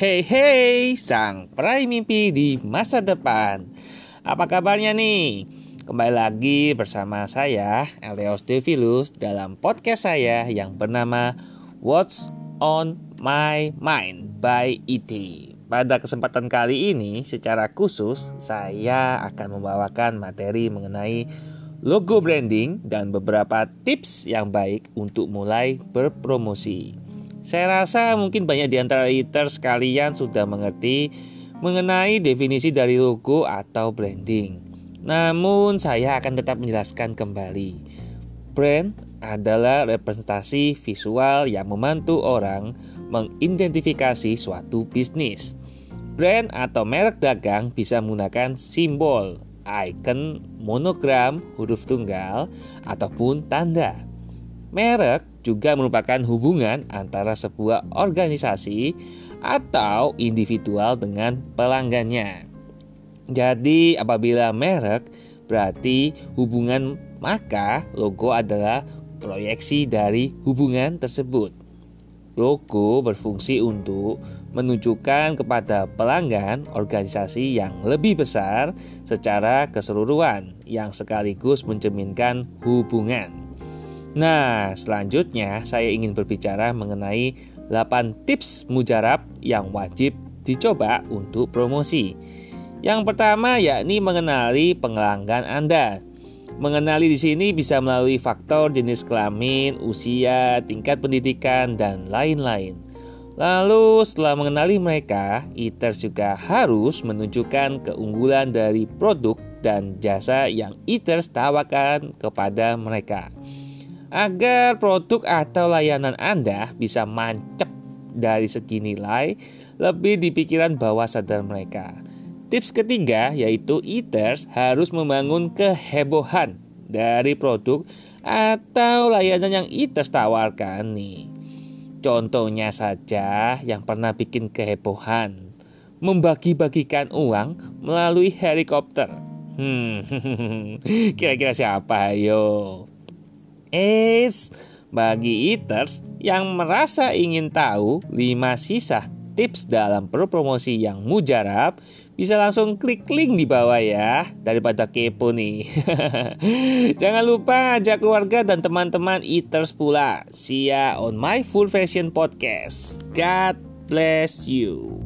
Hey hey, sang peraih mimpi di masa depan. Apa kabarnya nih? Kembali lagi bersama saya, Eleos Devilus, dalam podcast saya yang bernama What's on My Mind by IT. Pada kesempatan kali ini, secara khusus, saya akan membawakan materi mengenai logo branding dan beberapa tips yang baik untuk mulai berpromosi. Saya rasa mungkin banyak di antara eaters kalian sudah mengerti mengenai definisi dari logo atau branding. Namun saya akan tetap menjelaskan kembali. Brand adalah representasi visual yang membantu orang mengidentifikasi suatu bisnis. Brand atau merek dagang bisa menggunakan simbol, icon, monogram, huruf tunggal, ataupun tanda. Merek juga merupakan hubungan antara sebuah organisasi atau individual dengan pelanggannya. Jadi, apabila merek berarti hubungan, maka logo adalah proyeksi dari hubungan tersebut. Logo berfungsi untuk menunjukkan kepada pelanggan organisasi yang lebih besar secara keseluruhan, yang sekaligus mencerminkan hubungan. Nah, selanjutnya saya ingin berbicara mengenai 8 tips mujarab yang wajib dicoba untuk promosi. Yang pertama yakni mengenali pelanggan Anda. Mengenali di sini bisa melalui faktor jenis kelamin, usia, tingkat pendidikan, dan lain-lain. Lalu setelah mengenali mereka, eaters juga harus menunjukkan keunggulan dari produk dan jasa yang eaters tawarkan kepada mereka agar produk atau layanan Anda bisa mancep dari segi nilai lebih di pikiran bawah sadar mereka. Tips ketiga yaitu eaters harus membangun kehebohan dari produk atau layanan yang eaters tawarkan nih. Contohnya saja yang pernah bikin kehebohan membagi-bagikan uang melalui helikopter. Hmm, kira-kira siapa ayo? Es, bagi eaters yang merasa ingin tahu 5 sisa tips dalam promosi yang mujarab, bisa langsung klik link di bawah ya daripada kepo nih. Jangan lupa ajak keluarga dan teman-teman eaters pula. See ya on my full fashion podcast. God bless you.